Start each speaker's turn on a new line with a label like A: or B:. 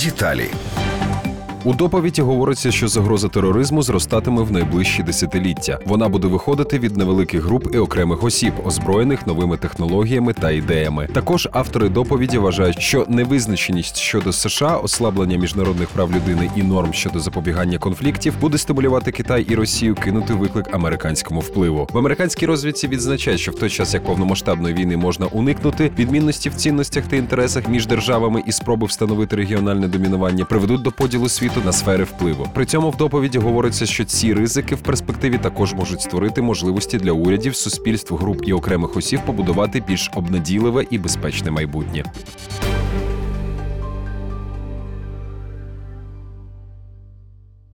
A: Деталі.
B: У доповіді говориться, що загроза тероризму зростатиме в найближчі десятиліття. Вона буде виходити від невеликих груп і окремих осіб, озброєних новими технологіями та ідеями. Також автори доповіді вважають, що невизначеність щодо США, ослаблення міжнародних прав людини і норм щодо запобігання конфліктів буде стимулювати Китай і Росію кинути виклик американському впливу. В американській розвідці відзначають, що в той час, як повномасштабної війни можна уникнути, відмінності в цінностях та інтересах між державами і спроби встановити регіональне домінування приведуть до поділу світу на сфери впливу. При цьому в доповіді говориться, що ці ризики в перспективі також можуть створити можливості для урядів, суспільств, груп і окремих осіб побудувати більш обнадійливе і безпечне майбутнє.